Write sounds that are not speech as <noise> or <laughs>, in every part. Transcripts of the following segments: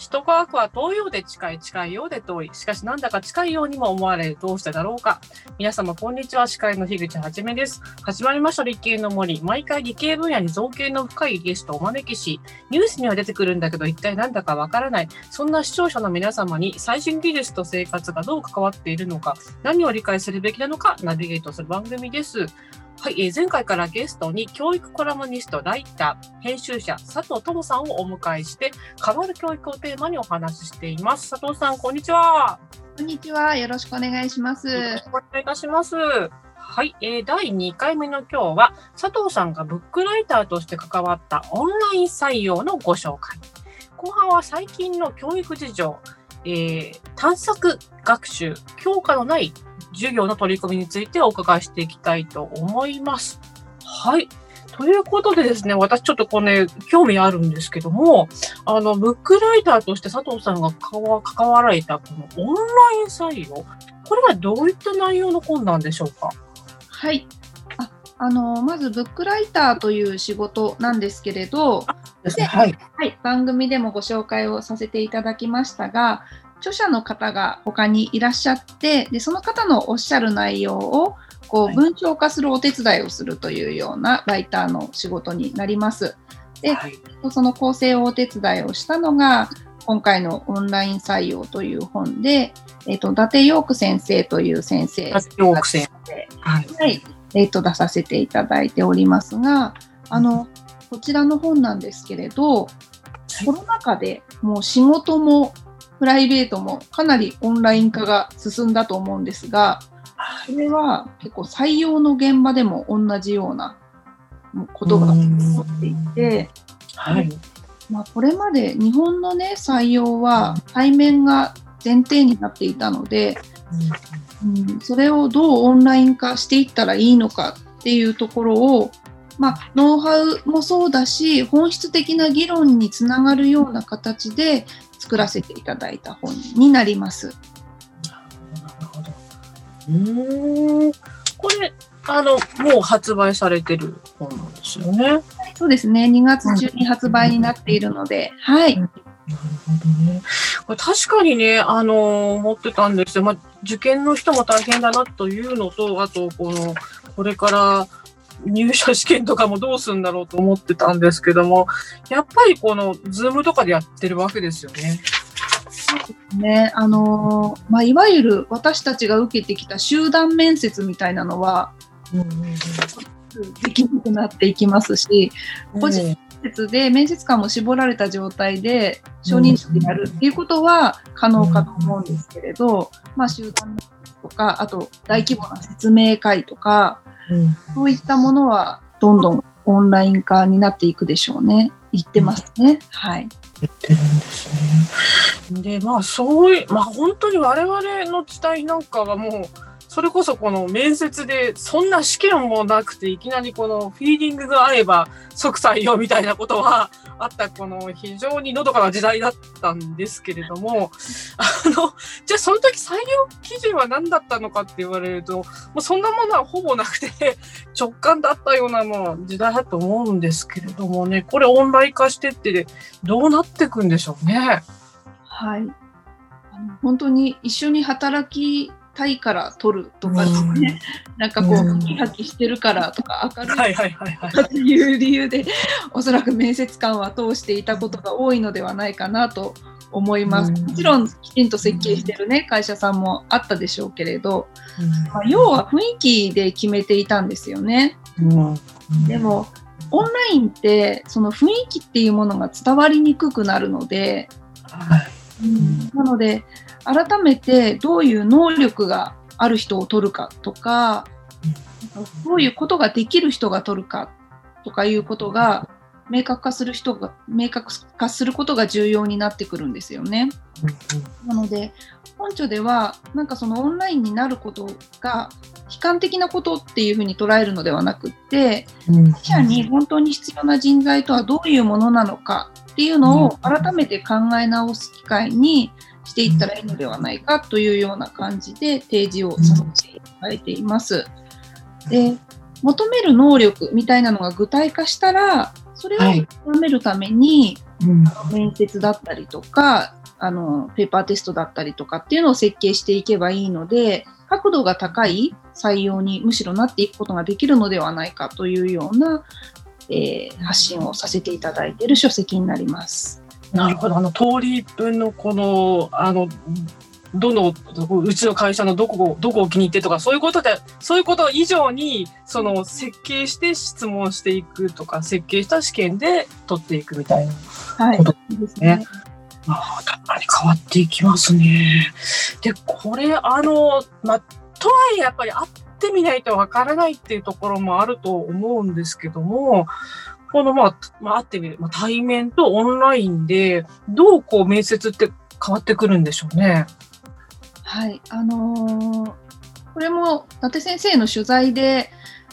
首都科学は遠いようで近い、近いようで遠い。しかしなんだか近いようにも思われる。どうしてだろうか。皆様、こんにちは。司会の樋口はじめです。始まりました理系の森。毎回理系分野に造形の深いゲストをお招きし、ニュースには出てくるんだけど、一体なんだかわからない。そんな視聴者の皆様に最新技術と生活がどう関わっているのか、何を理解するべきなのか、ナビゲートする番組です。はい、えー、前回からゲストに教育コラムニスト、ライター、編集者、佐藤智さんをお迎えして、変わる教育をテーマにお話ししています。佐藤さん、こんにちは。こんにちは。よろしくお願いします。よろしくお願いいたします。はい、えー、第2回目の今日は、佐藤さんがブックライターとして関わったオンライン採用のご紹介。後半は最近の教育事情、えー、探索学習、教科のない授業の取り組みについてお伺いしていきたいと思います。はい。ということでですね、私ちょっとこれ、ね、興味あるんですけども、あの、ブックライターとして佐藤さんが関わられたこのオンライン採用、これはどういった内容の本なんでしょうか？はい。ああの、まずブックライターという仕事なんですけれど、ではい、はい、番組でもご紹介をさせていただきましたが、著者の方が他にいらっしゃってでその方のおっしゃる内容をこう文章化するお手伝いをするというようなライターの仕事になります。で、はい、その構成をお手伝いをしたのが今回のオンライン採用という本で、えーと、伊達ヨーク先生という先生ヨーク先生。はい、はい、えーと、出させていただいておりますがあのこちらの本なんですけれどコロナ禍でもう仕事もプライベートもかなりオンライン化が進んだと思うんですが、それは結構採用の現場でも同じようなことが起こっていて、はい。まあ、これまで日本の、ね、採用は対面が前提になっていたので、うん、それをどうオンライン化していったらいいのかっていうところを、まあ、ノウハウもそうだし本質的な議論につながるような形で作らせていただいた本になります。なるほど。うん。これあのもう発売されてる本なんですよね。そうですね。2月中に発売になっているので、はい。なるほどね。これ確かにね、あの思ってたんですよ。まあ、受験の人も大変だなというのと、あと、この、これから入社試験とかもどうするんだろうと思ってたんですけども、やっぱりこの、ズームとかでやってるわけですよね。そうですね。あのー、まあ、いわゆる私たちが受けてきた集団面接みたいなのは、うんできなくなっていきますし、個人面接で面接官も絞られた状態で少人数でやるっていうことは可能かと思うんですけれど、まあ、集団面接とか、あと大規模な説明会とか、うん、そういったものはどんどんオンライン化になっていくでしょうね。言ってますね。うん、はい。言ってるんですね。で、まあそういう、まあ本当に我々の時代なんかはもう、それこそこの面接でそんな試験もなくていきなりこのフィーリングがあれば即採用みたいなことはあったこの非常にのどかな時代だったんですけれども <laughs> あのじゃあその時採用基準は何だったのかって言われるともうそんなものはほぼなくて直感だったようなもう時代だと思うんですけれどもねこれオンライン化してってどうなっていくんでしょうね。はい本当に一緒に働きたいから撮るとかですね、うん、なんかこう、ハキハキしてるからとか、明るい。っていう理由で、おそらく面接官は通していたことが多いのではないかなと思います。もちろんきちんと設計してるね、会社さんもあったでしょうけれど、まあ、要は雰囲気で決めていたんですよね。でも、オンラインってその雰囲気っていうものが伝わりにくくなるので、うん、なので改めてどういう能力がある人を取るかとか、どういうことができる人が取るかとかいうことが明確化する人が明確化することが重要になってくるんですよね。なので本著ではなんかそのオンラインになることが悲観的なことっていうふうに捉えるのではなくって自社に本当に必要な人材とはどういうものなのかっていうのを改めて考え直す機会にしていったらいいのではないかというような感じで提示をさせていただいています。で求める能力みたいなのが具体化したらそれを極めるために、はいうん、面接だったりとか、あの、ペーパーテストだったりとかっていうのを設計していけばいいので、角度が高い採用にむしろなっていくことができるのではないかというような、えー、発信をさせていただいている書籍になります。なるほど。あの、通り分のこの、あの、どのうちの会社のどこどこを気に入ってとかそういうことでそういうこと以上にその設計して質問していくとか設計した試験で取っていくみたいなことですね。はい、ああ、かなり変わっていきますね。で、これ、あの、ま、とはいえやっぱり会ってみないとわからないっていうところもあると思うんですけども、このまあ、まあ、会ってみる、まあ、対面とオンラインで、どうこう面接って変わってくるんでしょうね？はい、あのー、これも伊達先生の取材で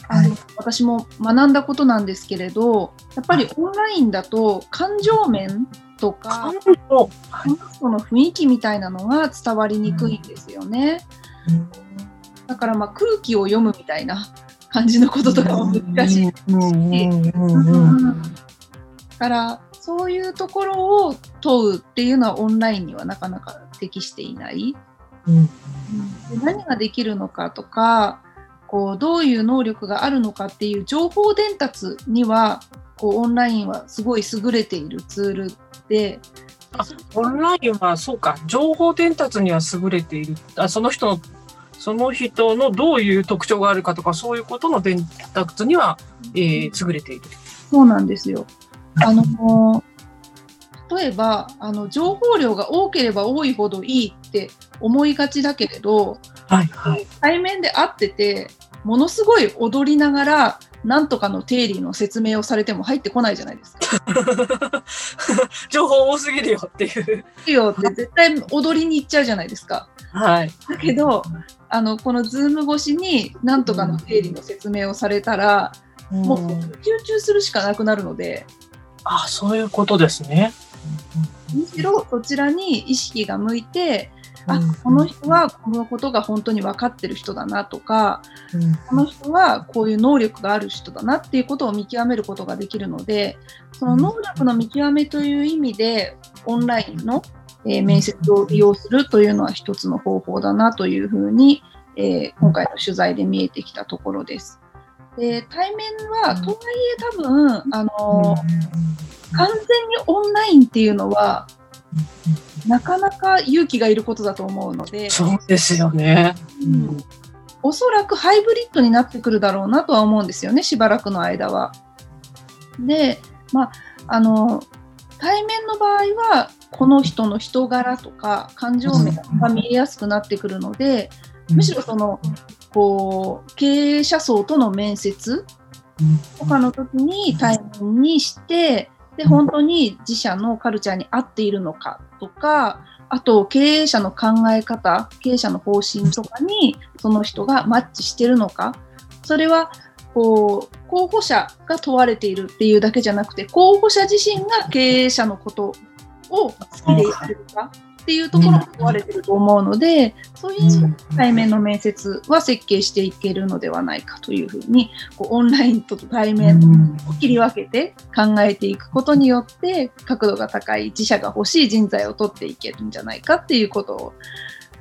あの、はい、私も学んだことなんですけれどやっぱりオンラインだと感情面とか、この雰囲気みたいなのが伝わりにくいんですよね。うん、だからまあ空気を読むみたいな感じのこととかも難しいし。だからそういうところを問うっていうのはオンラインにはなかなか適していない。うん、何ができるのかとかこうどういう能力があるのかっていう情報伝達にはこうオンラインはすごい優れているツールで。あオンラインはそうか情報伝達には優れているあその人のその人のどういう特徴があるかとかそういうことの伝達には、えー、優れている。そうなんですよ。<laughs> あの例えばあの情報量が多ければ多いほどいいって思いがちだけれど、はいはい、対面で会っててものすごい踊りながらなんとかの定理の説明をされても入ってこないじゃないですか。<laughs> 情報多すぎるよっていう。いいよって絶対踊りに行っちゃうじゃないですか。はい、だけどあのこのズーム越しになんとかの定理の説明をされたら、うん、もう集中するしかなくなるので。あそういうことですね。むしろそちらに意識が向いて、あこの人はこのことが本当に分かってる人だなとか、この人はこういう能力がある人だなっていうことを見極めることができるのでその能力の見極めという意味でオンラインの、えー、面接を利用するというのは一つの方法だなというふうに、えー、今回の取材で見えてきたところです。で対面はとはいえ多分あの完全にオンラインっていうのはなかなか勇気がいることだと思うので。そうですよね、うん、おそらくハイブリッドになってくるだろうなとは思うんですよねしばらくの間は。でまああの対面の場合はこの人の人柄とか感情面が見えやすくなってくるので、むしろそのこう経営者層との面接とかの時に対面にしてで本当に自社のカルチャーに合っているのかとかあと経営者の考え方経営者の方針とかにその人がマッチしてるのかそれはこう候補者が問われているっていうだけじゃなくて候補者自身が経営者のことを好きでやるかっていうところも問われてると思うので、そういう対面の面接は設計していけるのではないかというふうに、こうオンラインと対面を切り分けて考えていくことによって、角度が高い自社が欲しい人材を取っていけるんじゃないかっていうことを、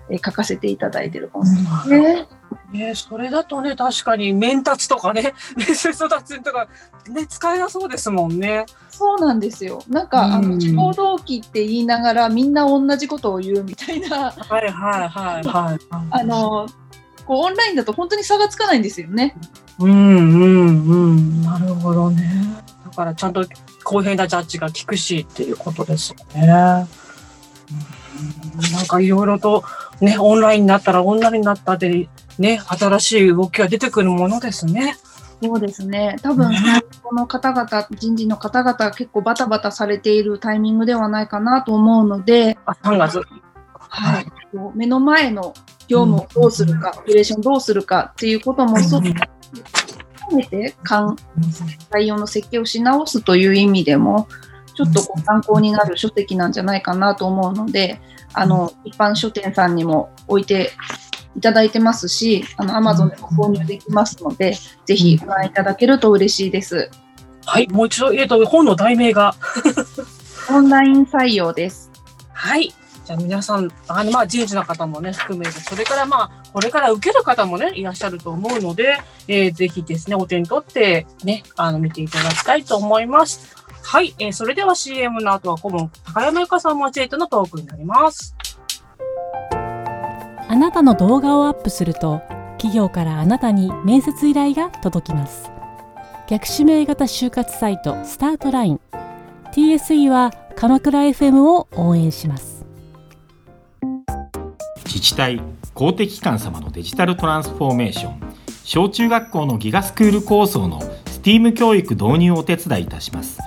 え書かせていただいてる本ですね。ね、それだとね、確かに、面達とかね、<laughs> 面接達とか、ね、使えなそうですもんね。そうなんですよ。なんか、うん、あの、行動機って言いながら、みんな同じことを言うみたいな。はいはいはいはい。<laughs> あの、こう、オンラインだと本当に差がつかないんですよね。うんうんうん。なるほどね。だから、ちゃんと公平なジャッジが効くしっていうことですよね。うん、なんかいろいろと、ね、オンラインになったらオンラインになったで、ね、新しい動きが出てくるものですね。そうですね。多分、この方々、人事の方々、結構バタバタされているタイミングではないかなと思うので、あ3月。はい。目の前の業務をどうするか、オペレーションどうするかっていうことも、そう、含めて、対応の設計をし直すという意味でも、ちょっとこう参考になる書籍なんじゃないかなと思うので、あの、一般書店さんにも置いていただいてますし、あの、アマゾンでも購入できますので、ぜひご覧いただけると嬉しいです。はい、もう一度、えっ、ー、と、本の題名が。オンライン採用です。はい。じゃあ皆さん、あの、まあ、人事の方もね、含めて、それからまあ、これから受ける方もね、いらっしゃると思うので、えー、ぜひですね、お手に取って、ね、あの、見ていただきたいと思います。はい。えー、それでは CM の後は顧問、高山由香さん交えてのトークになります。あなたの動画をアップすると、企業からあなたに面接依頼が届きます。逆指名型就活サイトスタートライン TSE は鎌倉 FM を応援します自治体公的機関様のデジタルトランスフォーメーション小中学校のギガスクール構想の STEAM 教育導入をお手伝いいたします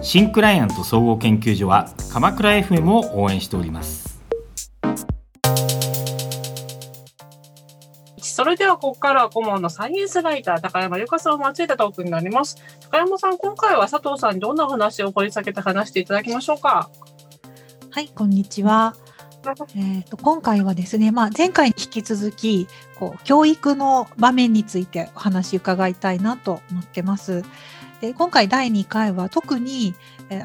新クライアント総合研究所は鎌倉 FM を応援しておりますそれではここからは顧問のサイエンスライター、高山由香さんを交えたトークになります。高山さん、今回は佐藤さんにどんな話を掘り下げて話していただきましょうか。はい、こんにちは。えーと、今回はですね、まあ、前回に引き続きこう教育の場面についてお話伺いたいなと思ってます。で今回第2回は特に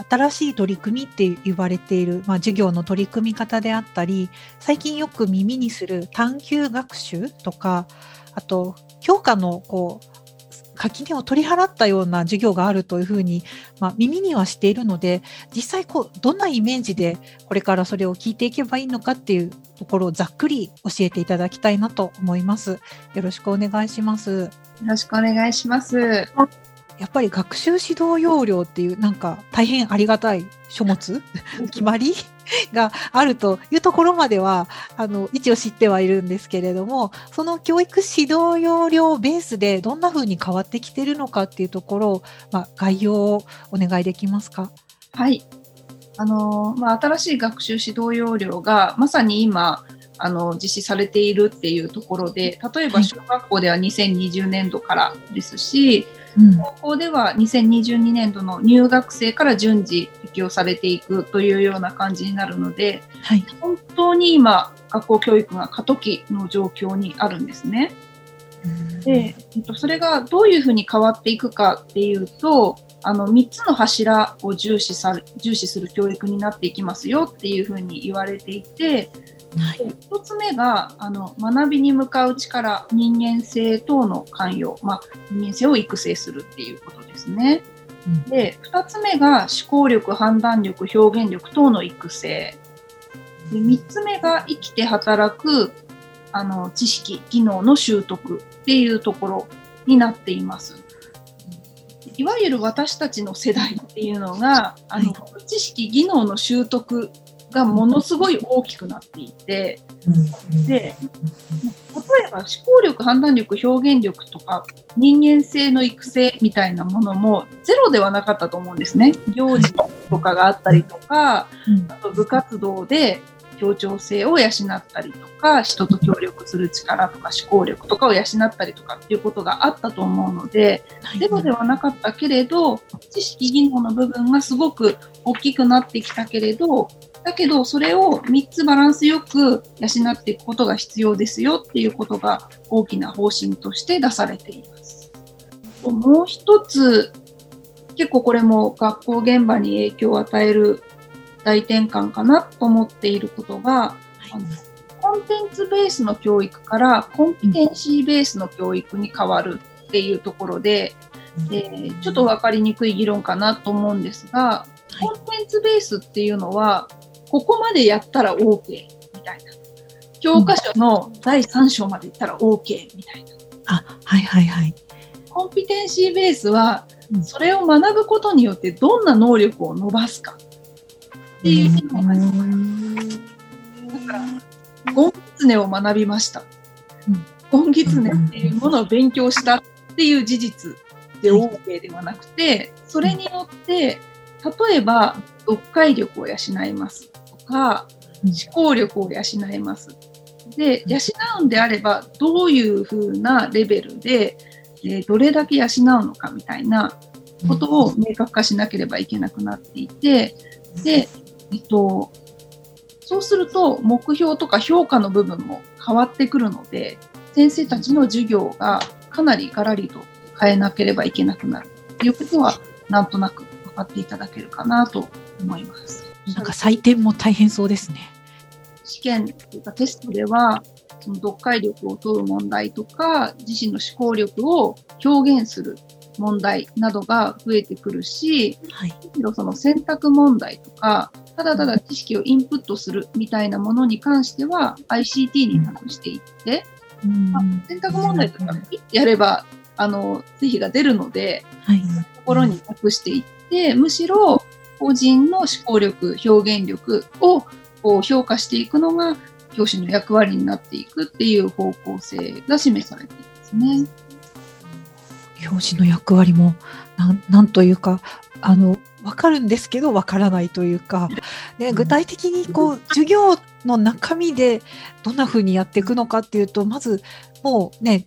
新しい取り組みって言われている、まあ、授業の取り組み方であったり最近よく耳にする探究学習とかあと教科のこう垣根を取り払ったような授業があるというふうに、まあ、耳にはしているので実際こうどんなイメージでこれからそれを聞いていけばいいのかっていうところをざっくり教えていただきたいなと思います。よろしくお願いします。よろしくお願いします。やっぱり学習指導要領っていうなんか大変ありがたい書物 <laughs> 決まり？<laughs> があるというところまではあの一応知ってはいるんですけれどもその教育指導要領ベースでどんなふうに変わってきてるのかっていうところを、まあ、概要をお願いできますか？はい。あのまあ、新しい学習指導要領がまさに今あの実施されているっていうところで例えば小学校では2020年度からですし、高校では2022年度の入学生から順次適用されていくというような感じになるので、はい、本当に今学校教育が過渡期の状況にあるんですね。で、えっと、それがどういうふうに変わっていくかっていうとあの3つの柱を重視さ重視する教育になっていきますよっていうふうに言われていてはい、1つ目があの学びに向かう力人間性等の関与、まあ、人間性を育成するっていうことですね。うん、で2つ目が思考力判断力表現力等の育成。で3つ目が生きて働くあの知識技能の習得っていうところになっています。いわゆる私たちの世代っていうのが、あの、はい、知識技能の習得がものすごい大きくなっていて、で例えば思考力判断力表現力とか人間性の育成みたいなものもゼロではなかったと思うんですね。行事とかがあったりとか、あと部活動で協調性を養ったりとか人と協力する力とか思考力とかを養ったりとかっていうことがあったと思うのでゼロではなかったけれど知識技能の部分がすごく大きくなってきたけれどだけど、それを3つバランスよく養っていくことが必要ですよっていうことが大きな方針として出されています。もう一つ、結構これも学校現場に影響を与える大転換かなと思っていることが、コンテンツベースの教育からコンピテンシーベースの教育に変わるっていうところで、でちょっと分かりにくい議論かなと思うんですが、コンテンツベースっていうのはここまでやったら OK みたいな。教科書の第3章までいったら OK みたいな。あ、はいはいはい。コンピテンシーベースは、それを学ぶことによってどんな能力を伸ばすかっていう機能があります。だから、ゴンギツネを学びました。ゴンギツネっていうものを勉強したっていう事実で OK ではなくて、それによって、例えば、読解力を養います。か思考力を養います。で養うんであればどういうふうなレベルで、えー、どれだけ養うのかみたいなことを明確化しなければいけなくなっていてで、えっと、そうすると目標とか評価の部分も変わってくるので先生たちの授業がかなりガラリと変えなければいけなくなるということはなんとなく分かっていただけるかなと思います。なんか採点も大変そうですね。試験というかテストでは、その読解力を問う問題とか、自身の思考力を表現する問題などが増えてくるし、はい、その選択問題とか、ただただ知識をインプットするみたいなものに関しては ICT に託していって、うん、まあ、選択問題とかやればあの是非が出るので、はい、ところに託していってむしろ個人の思考力表現力をこう評価していくのが教師の役割になっていくっていう方向性が示されていますね。教師の役割もなんというかあの分かるんですけど分からないというか、ね、具体的にこう授業の中身でどんな風にやっていくのかっていうとまずもうね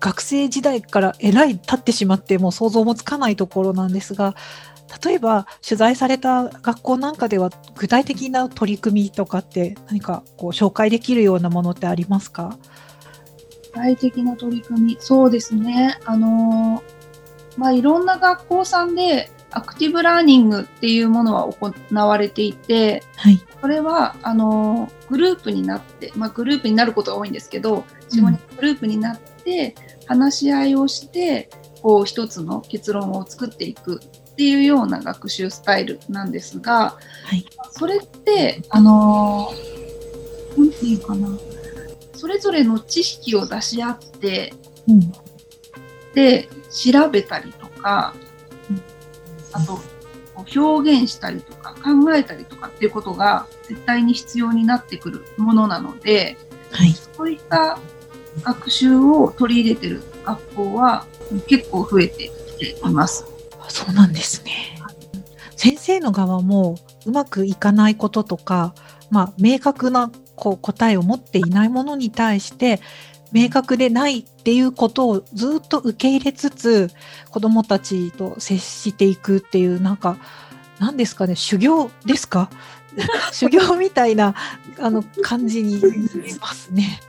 学生時代からえらい経ってしまってもう想像もつかないところなんですが例えば取材された学校なんかでは具体的な取り組みとかって何かこう紹介できるようなものってありますか？具体的な取り組みそうですね。あのまあいろんな学校さんでアクティブラーニングっていうものは行われていて、はい、これはあのグループになって、まあ、グループになることが多いんですけど4、5人グループになって話し合いをしてこう一つの結論を作っていくっていうような学習スタイルなんですが、はい、それってあの何て言うかな。それぞれの知識を出し合って、うん、で調べたりとかあと表現したりとか考えたりとかっていうことが絶対に必要になってくるものなので、はい、そういった学習を取り入れてる学校は結構増えてきています。そうなんですね。先生の側もうまくいかないこととか、まあ、明確なこう答えを持っていないものに対して明確でないっていうことをずっと受け入れつつ子どもたちと接していくっていうなんか何ですかね修行ですか？<laughs> 修行みたいなあの感じに見えますね。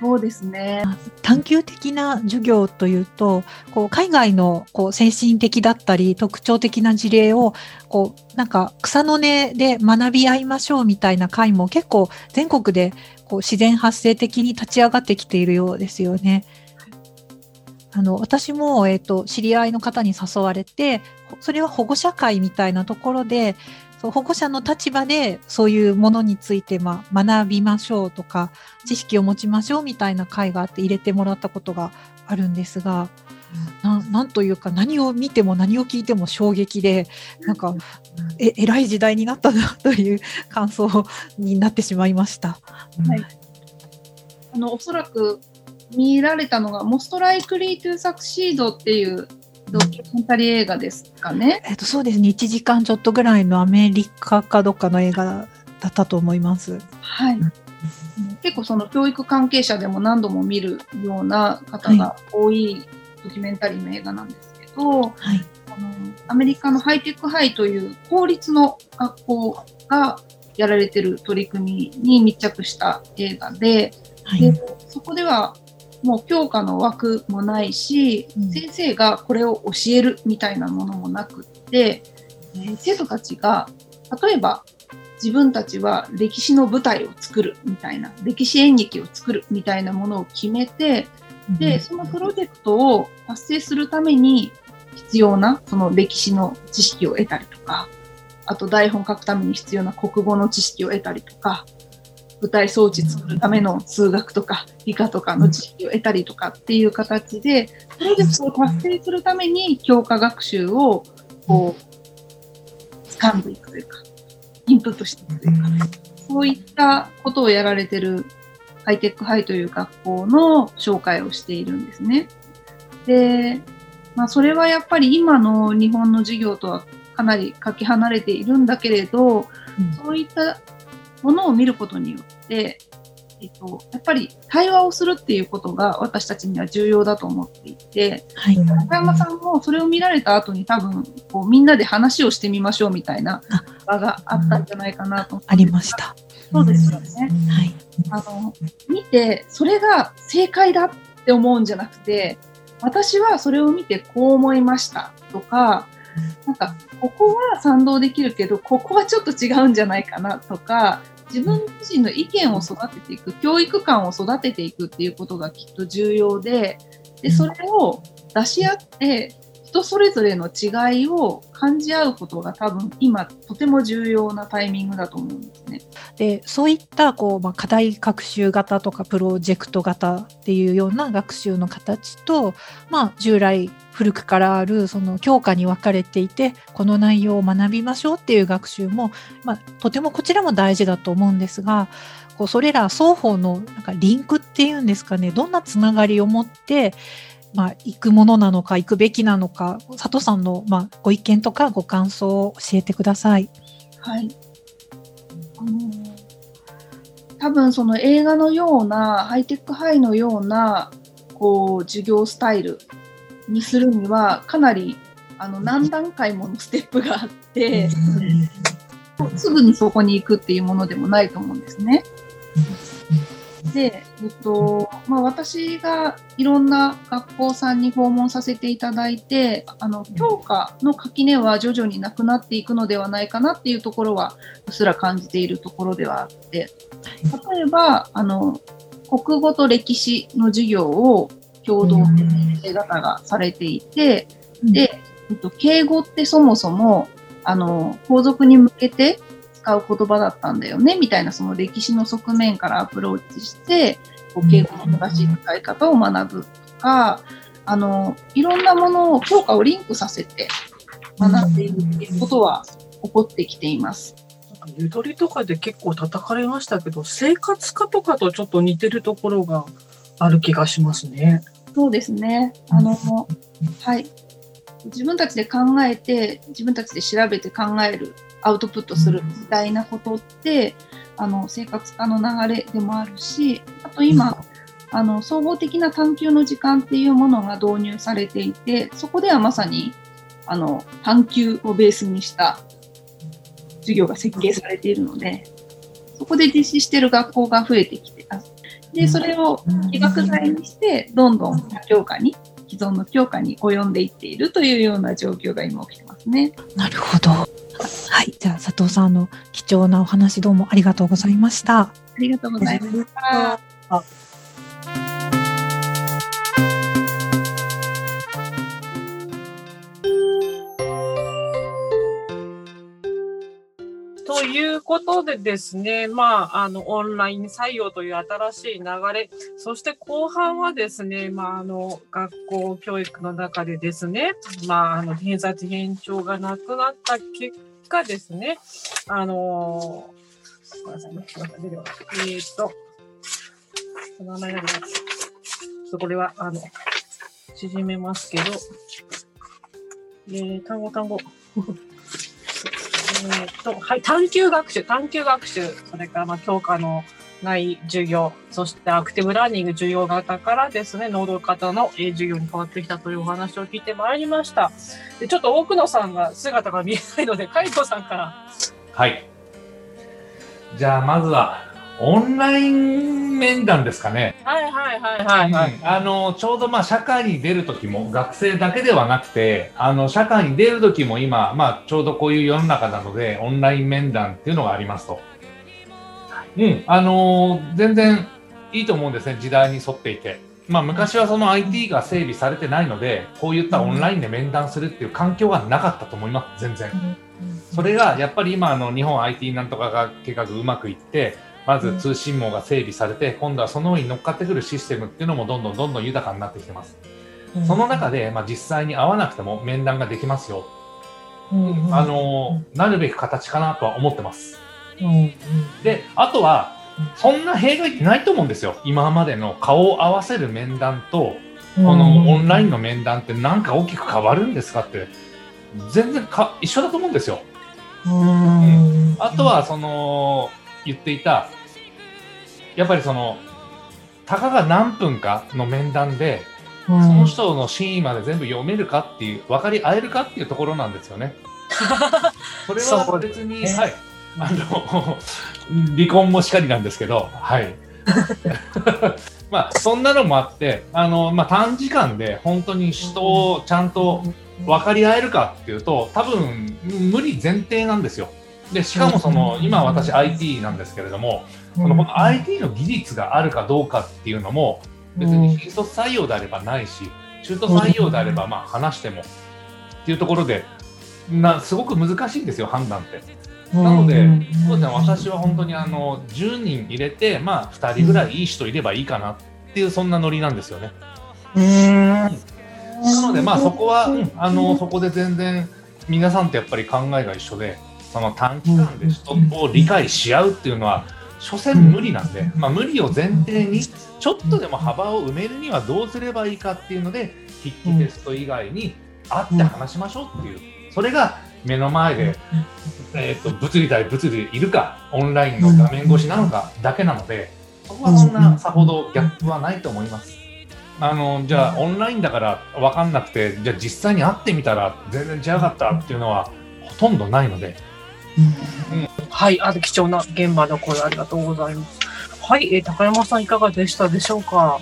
そうですね探究的な授業というとこう海外のこう先進的だったり特徴的な事例をこうなんか草の根で学び合いましょうみたいな会も結構全国でこう自然発生的に立ち上がってきているようですよね。あの私も、えーと、知り合いの方に誘われてそれは保護者会みたいなところでそう保護者の立場でそういうものについて、まあ、学びましょうとか知識を持ちましょうみたいな会があって入れてもらったことがあるんですが、ななんというか何を見ても何を聞いても衝撃でなんかえ偉い時代になったなという <laughs> 感想になってしまいました。はい、あのおそらく見られたのが「モストライクリートゥサクシードっていうドキュメンタリー映画ですかね。えっと、そうですね。1時間ちょっとぐらいのアメリカかどっかの映画だったと思います。はい、結構その教育関係者でも何度も見るような方が多いドキュメンタリーの映画なんですけど、はい、あのアメリカのハイテクハイという公立の学校がやられてる取り組みに密着した映画ではい、でそこではもう教科の枠もないし、うん、先生がこれを教えるみたいなものもなくって、えー、生徒たちが例えば自分たちは歴史の舞台を作るみたいな歴史演劇を作るみたいなものを決めて、うん、でそのプロジェクトを達成するために必要なその歴史の知識を得たりとかあと台本書くために必要な国語の知識を得たりとか舞台装置作るための数学とか理科とかの知識を得たりとかっていう形でプロジェクトを達成するために教科学習をこう掴んでいくというかインプットしていくというかそういったことをやられてるハイテックハイという学校の紹介をしているんですね。で、まあ、それはやっぱり今の日本の授業とはかなりかけ離れているんだけれど、うん、そういったものを見ることによって、えっと、やっぱり対話をするっていうことが私たちには重要だと思っていて、はい、中山さんもそれを見られた後に多分こうみんなで話をしてみましょうみたいな場があったんじゃないかなと思って、ありました。そうですよね。はい、あの見てそれが正解だって思うんじゃなくて私はそれを見てこう思いましたとか、なんか、ここは賛同できるけど、ここはちょっと違うんじゃないかなとか、自分自身の意見を育てていく、教育観を育てていくっていうことがきっと重要で、で、それを出し合って、人それぞれの違いを感じ合うことが多分今とても重要なタイミングだと思うんですね。でそういったこう、まあ、課題学習型とかプロジェクト型っていうような学習の形と、まあ、従来古くからあるその教科に分かれていてこの内容を学びましょうっていう学習も、まあ、とてもこちらも大事だと思うんですがそれら双方のなんかリンクっていうんですかねどんなつながりを持ってまあ、行くものなのか行くべきなのか佐藤さんの、まあ、ご意見とかご感想を教えてください。はいあの多分その映画のようなハイテックハイのようなこう授業スタイルにするにはかなりあの何段階ものステップがあってすぐにそこに行くっていうものでもないと思うんですね。で、えっとまあ、私がいろんな学校さんに訪問させていただいてあの教科の垣根は徐々になくなっていくのではないかなっていうところはうっすら感じているところではあって。例えばあの国語と歴史の授業を共同で先生方がされていて、で、えっと、敬語ってそもそもあの皇族に向けて使う言葉だったんだよねみたいなその歴史の側面からアプローチして敬語の正しい使い方を学ぶとかあのいろんなものを教科をリンクさせて学んでいるっていうことは起こってきています。ゆとりとかで結構叩かれましたけど生活科とかとちょっと似てるところがある気がしますね。そうですね。あの、はい。自分たちで考えて、自分たちで調べて考えるアウトプットするみたいなことって、あの生活科の流れでもあるしあと今、あの総合的な探究の時間っていうものが導入されていてそこではまさにあの探究をベースにした授業が設計されているのでそこで実施している学校が増えてきてでそれを起学材にしてどんどん教科に既存の教科に及んでいっているというような状況が今起きてますね。なるほどはい、じゃあ佐藤さんの貴重なお話どうもありがとうございました。ありがとうございました。ということでですね、まあ、あの、オンライン採用という新しい流れ、そして後半はですね、まあ、あの、学校教育の中でですね、まあ、あの、偏差値偏重がなくなった結果ですね、あのー、ごめんなさいね、ごめんなさい、出てこない。えー、っと、名前が出ます。ちょっとこれは、あの、縮めますけど、えー、単語単語。えっと、はい、探究学習、探究学習、それから、まあ、教科のない授業、そしてアクティブラーニング授業型からですね、能動型の授業に変わってきたというお話を聞いてまいりました。でちょっと奥野さんが姿が見えないので、海藤さんから。はい。じゃあ、まずは、オンライン面談ですかね。はいはいはいはい、はい、あの、ちょうどまあ社会に出る時も学生だけではなくて、あの、社会に出る時も今、まあちょうどこういう世の中なので、オンライン面談っていうのがありますと。うん、あのー、全然いいと思うんですね、時代に沿っていて。まあ、昔はその IT が整備されてないので、こういったオンラインで面談するっていう環境がなかったと思います、全然。それがやっぱり今、の日本 IT なんとかが計画うまくいって、まず通信網が整備されて、今度はその上に乗っかってくるシステムっていうのもどんどんどんどん豊かになってきてます。その中で、まあ、実際に会わなくても面談ができますよ。あのなるべき形かなとは思ってます。であとはそんな弊害ってないと思うんですよ今までの顔を合わせる面談とこのオンラインの面談って何か大きく変わるんですかって全然か一緒だと思うんですよ。うんあとはその言っていたやっぱりそのたかが何分かの面談でその人の真意まで全部読めるかっていう分かり合えるかっていうところなんですよね。<laughs> それは別に、はい、あの離婚もしかりなんですけど、はい。<laughs> まあ、そんなのもあって、あの、まあ、短時間で本当に人をちゃんと分かり合えるかっていうと、多分、無理前提なんですよ。で、しかもその、今私 IT なんですけれども、このこの IT の技術があるかどうかっていうのも、別に新卒採用であればないし、中途採用であればまあ話してもっていうところで、なすごく難しいんですよ、判断って。なので、そうですね、私は本当にあの10人入れて、まあ、2人ぐらいいい人いればいいかなっていう、そんなノリなんですよね。なので、まあ、そこは、あのそこで全然皆さんとやっぱり考えが一緒で、その短期間で人を理解し合うっていうのは、所詮無理なんで、まあ、無理を前提に、ちょっとでも幅を埋めるにはどうすればいいかっていうので、筆記テスト以外に会って話しましょうっていう、それが目の前で、えーと、物理対物理いるかオンラインの画面越しなのかだけなのでそこはそんなさほどギャップはないと思います。あのじゃあオンラインだから分かんなくてじゃあ実際に会ってみたら全然違かったっていうのはほとんどないので、うん、はいあの貴重な現場の声ありがとうございます。はい、えー、高山さんいかがでしたでしょうか？は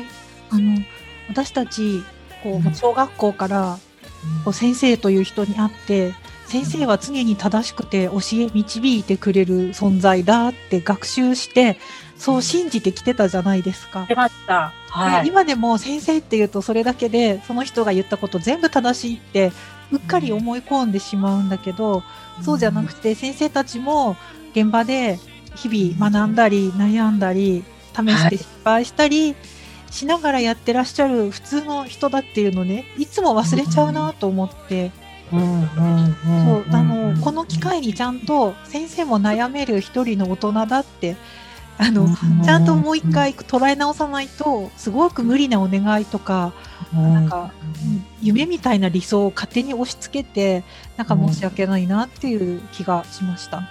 い。あの私たちこう小学校からこう先生という人に会って先生は常に正しくて教え導いてくれる存在だって学習してそう信じてきてたじゃないですか。はい、今でも先生っていうとそれだけでその人が言ったこと全部正しいってうっかり思い込んでしまうんだけど、そうじゃなくて先生たちも現場で日々学んだり悩んだり試して失敗したり、しながらやってらっしゃる普通の人だっていうのねいつも忘れちゃうなと思って。そうあのこの機会にちゃんと先生も悩める一人の大人だってあのちゃんともう一回捉え直さないとすごく無理なお願いとかなんか夢みたいな理想を勝手に押し付けてなんか申し訳ないなっていう気がしました。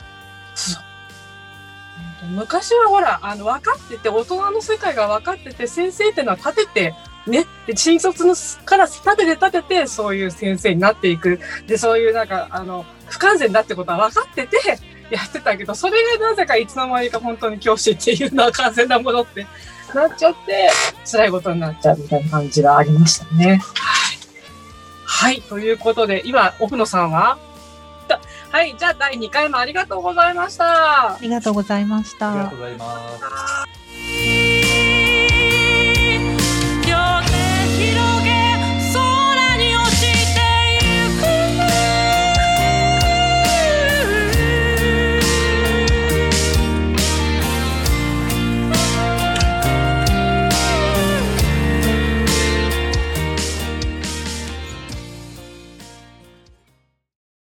昔はほら、あの、分かってて、大人の世界が分かってて、先生っていうのは立てて、ね、で、新卒のから立てて立てて、そういう先生になっていく。で、そういうなんか、あの、不完全だってことは分かってて、やってたけど、それがなぜかいつの間にか本当に教師っていうのは完全なものってなっちゃって、辛いことになっちゃうみたいな感じがありましたね。はい。はい。ということで、今、奥野さんは？はい、じゃあ第2回もありがとうございました。ありがとうございました。ありがとうございます。